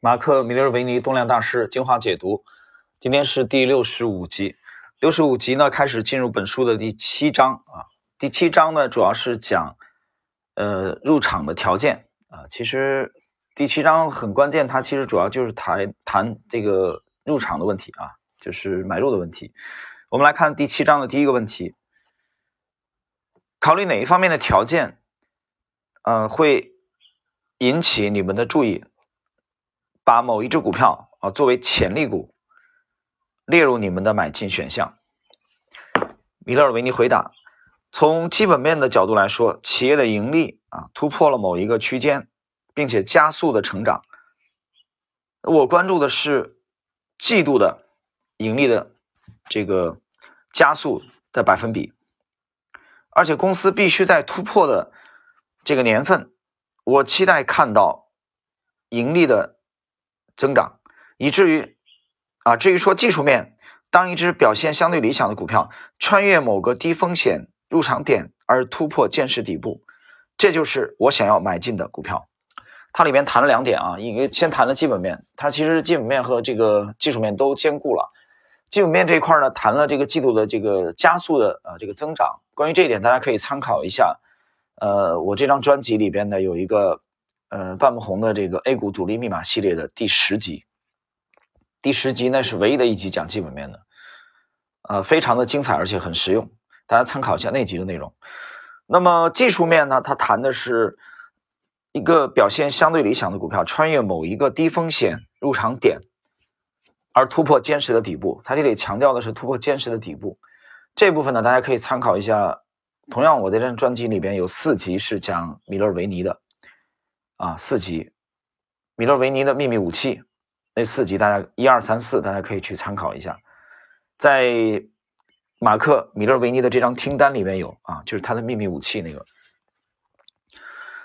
马克·米勒维尼动量大师精华解读，今天是第六十五集。六十五集呢，开始进入本书的第七章啊。第七章呢，主要是讲呃入场的条件啊。其实第七章很关键，它其实主要就是谈谈这个入场的问题啊，就是买入的问题。我们来看第七章的第一个问题：考虑哪一方面的条件，呃，会引起你们的注意？把某一只股票啊作为潜力股列入你们的买进选项。米勒尔维尼回答：从基本面的角度来说，企业的盈利啊突破了某一个区间，并且加速的成长。我关注的是季度的盈利的这个加速的百分比，而且公司必须在突破的这个年份，我期待看到盈利的。增长，以至于啊，至于说技术面，当一只表现相对理想的股票穿越某个低风险入场点而突破见势底部，这就是我想要买进的股票。它里面谈了两点啊，一个先谈了基本面，它其实基本面和这个技术面都兼顾了。基本面这一块呢，谈了这个季度的这个加速的啊这个增长。关于这一点，大家可以参考一下，呃，我这张专辑里边呢有一个。呃，半不红的这个 A 股主力密码系列的第十集，第十集呢是唯一的一集讲基本面的，呃，非常的精彩而且很实用，大家参考一下那集的内容。那么技术面呢，它谈的是一个表现相对理想的股票穿越某一个低风险入场点而突破坚实的底部，它这里强调的是突破坚实的底部这部分呢，大家可以参考一下。同样，我在这专辑里边有四集是讲米勒维尼的。啊，四集，米勒维尼的秘密武器，那四集大家一二三四，大家可以去参考一下，在马克米勒维尼的这张听单里面有啊，就是他的秘密武器那个。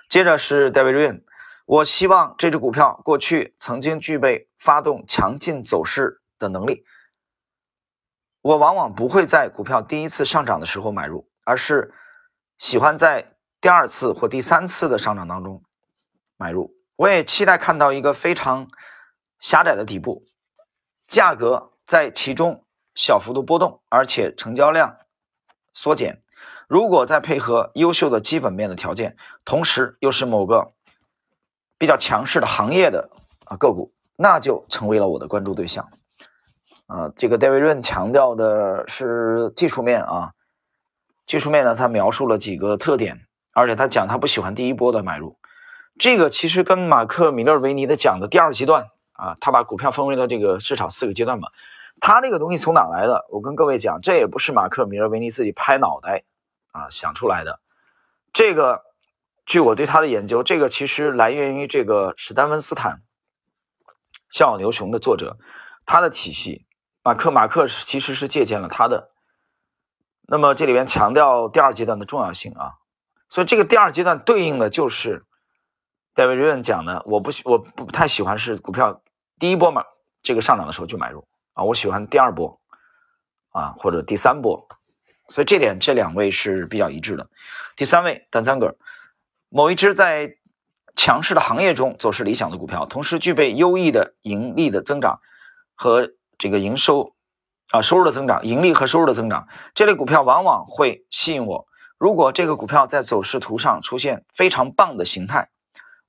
接着是 David Ryan，我希望这只股票过去曾经具备发动强劲走势的能力，我往往不会在股票第一次上涨的时候买入，而是喜欢在第二次或第三次的上涨当中。买入，我也期待看到一个非常狭窄的底部，价格在其中小幅度波动，而且成交量缩减。如果再配合优秀的基本面的条件，同时又是某个比较强势的行业的啊个股，那就成为了我的关注对象。啊，这个戴维润强调的是技术面啊，技术面呢，他描述了几个特点，而且他讲他不喜欢第一波的买入。这个其实跟马克·米勒维尼的讲的第二阶段啊，他把股票分为了这个市场四个阶段嘛。他这个东西从哪来的？我跟各位讲，这也不是马克·米勒维尼自己拍脑袋啊想出来的。这个，据我对他的研究，这个其实来源于这个史丹文斯坦《笑傲牛熊》的作者，他的体系。马克马克其实是借鉴了他的。那么这里边强调第二阶段的重要性啊，所以这个第二阶段对应的就是。戴维·瑞恩讲呢，我不喜，我不太喜欢是股票第一波嘛，这个上涨的时候就买入啊，我喜欢第二波啊或者第三波，所以这点这两位是比较一致的。第三位，丹赞格，某一只在强势的行业中走势理想的股票，同时具备优异的盈利的增长和这个营收啊收入的增长，盈利和收入的增长，这类股票往往会吸引我。如果这个股票在走势图上出现非常棒的形态。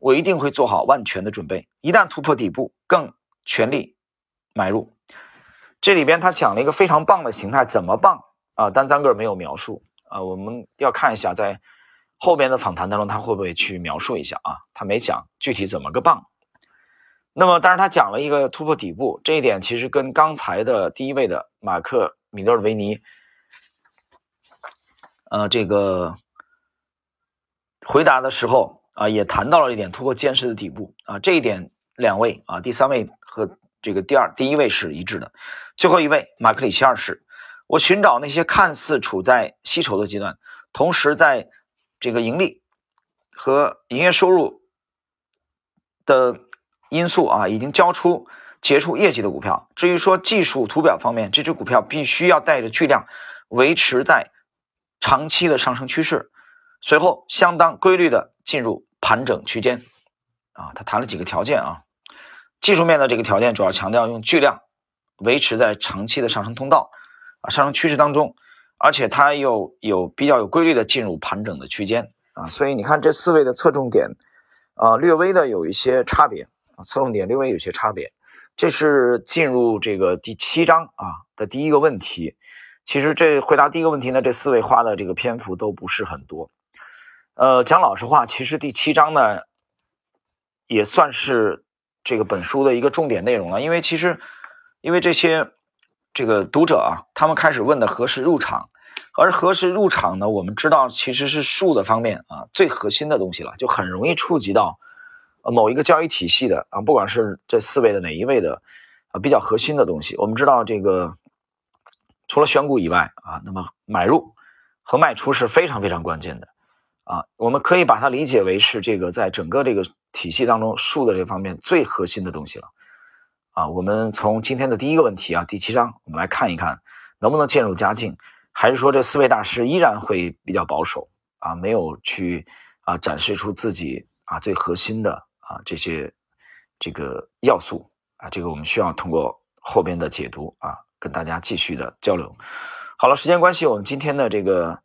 我一定会做好万全的准备，一旦突破底部，更全力买入。这里边他讲了一个非常棒的形态，怎么棒啊？单张个没有描述啊，我们要看一下在后边的访谈当中他会不会去描述一下啊？他没讲具体怎么个棒。那么，但是他讲了一个突破底部这一点，其实跟刚才的第一位的马克米勒维尼，呃，这个回答的时候。啊，也谈到了一点突破坚实的底部啊，这一点两位啊，第三位和这个第二第一位是一致的。最后一位马克里奇二世，我寻找那些看似处在吸筹的阶段，同时在这个盈利和营业收入的因素啊，已经交出结出业绩的股票。至于说技术图表方面，这只股票必须要带着巨量维持在长期的上升趋势，随后相当规律的。进入盘整区间，啊，他谈了几个条件啊，技术面的这个条件主要强调用巨量维持在长期的上升通道啊上升趋势当中，而且它又有比较有规律的进入盘整的区间啊，所以你看这四位的侧重点啊略微的有一些差别啊，侧重点略微有些差别。这是进入这个第七章啊的第一个问题。其实这回答第一个问题呢，这四位花的这个篇幅都不是很多。呃，讲老实话，其实第七章呢也算是这个本书的一个重点内容了。因为其实，因为这些这个读者啊，他们开始问的何时入场，而何时入场呢？我们知道其实是术的方面啊最核心的东西了，就很容易触及到呃某一个交易体系的啊，不管是这四位的哪一位的啊比较核心的东西。我们知道这个。除了选股以外啊，那么买入和卖出是非常非常关键的啊，我们可以把它理解为是这个在整个这个体系当中数的这方面最核心的东西了啊。我们从今天的第一个问题啊，第七章，我们来看一看能不能渐入佳境，还是说这四位大师依然会比较保守啊，没有去啊展示出自己啊最核心的啊这些这个要素啊，这个我们需要通过后边的解读啊。跟大家继续的交流。好了，时间关系，我们今天的这个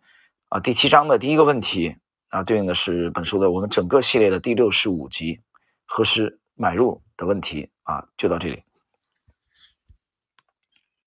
啊第七章的第一个问题啊，对应的是本书的我们整个系列的第六十五集，何时买入的问题啊，就到这里。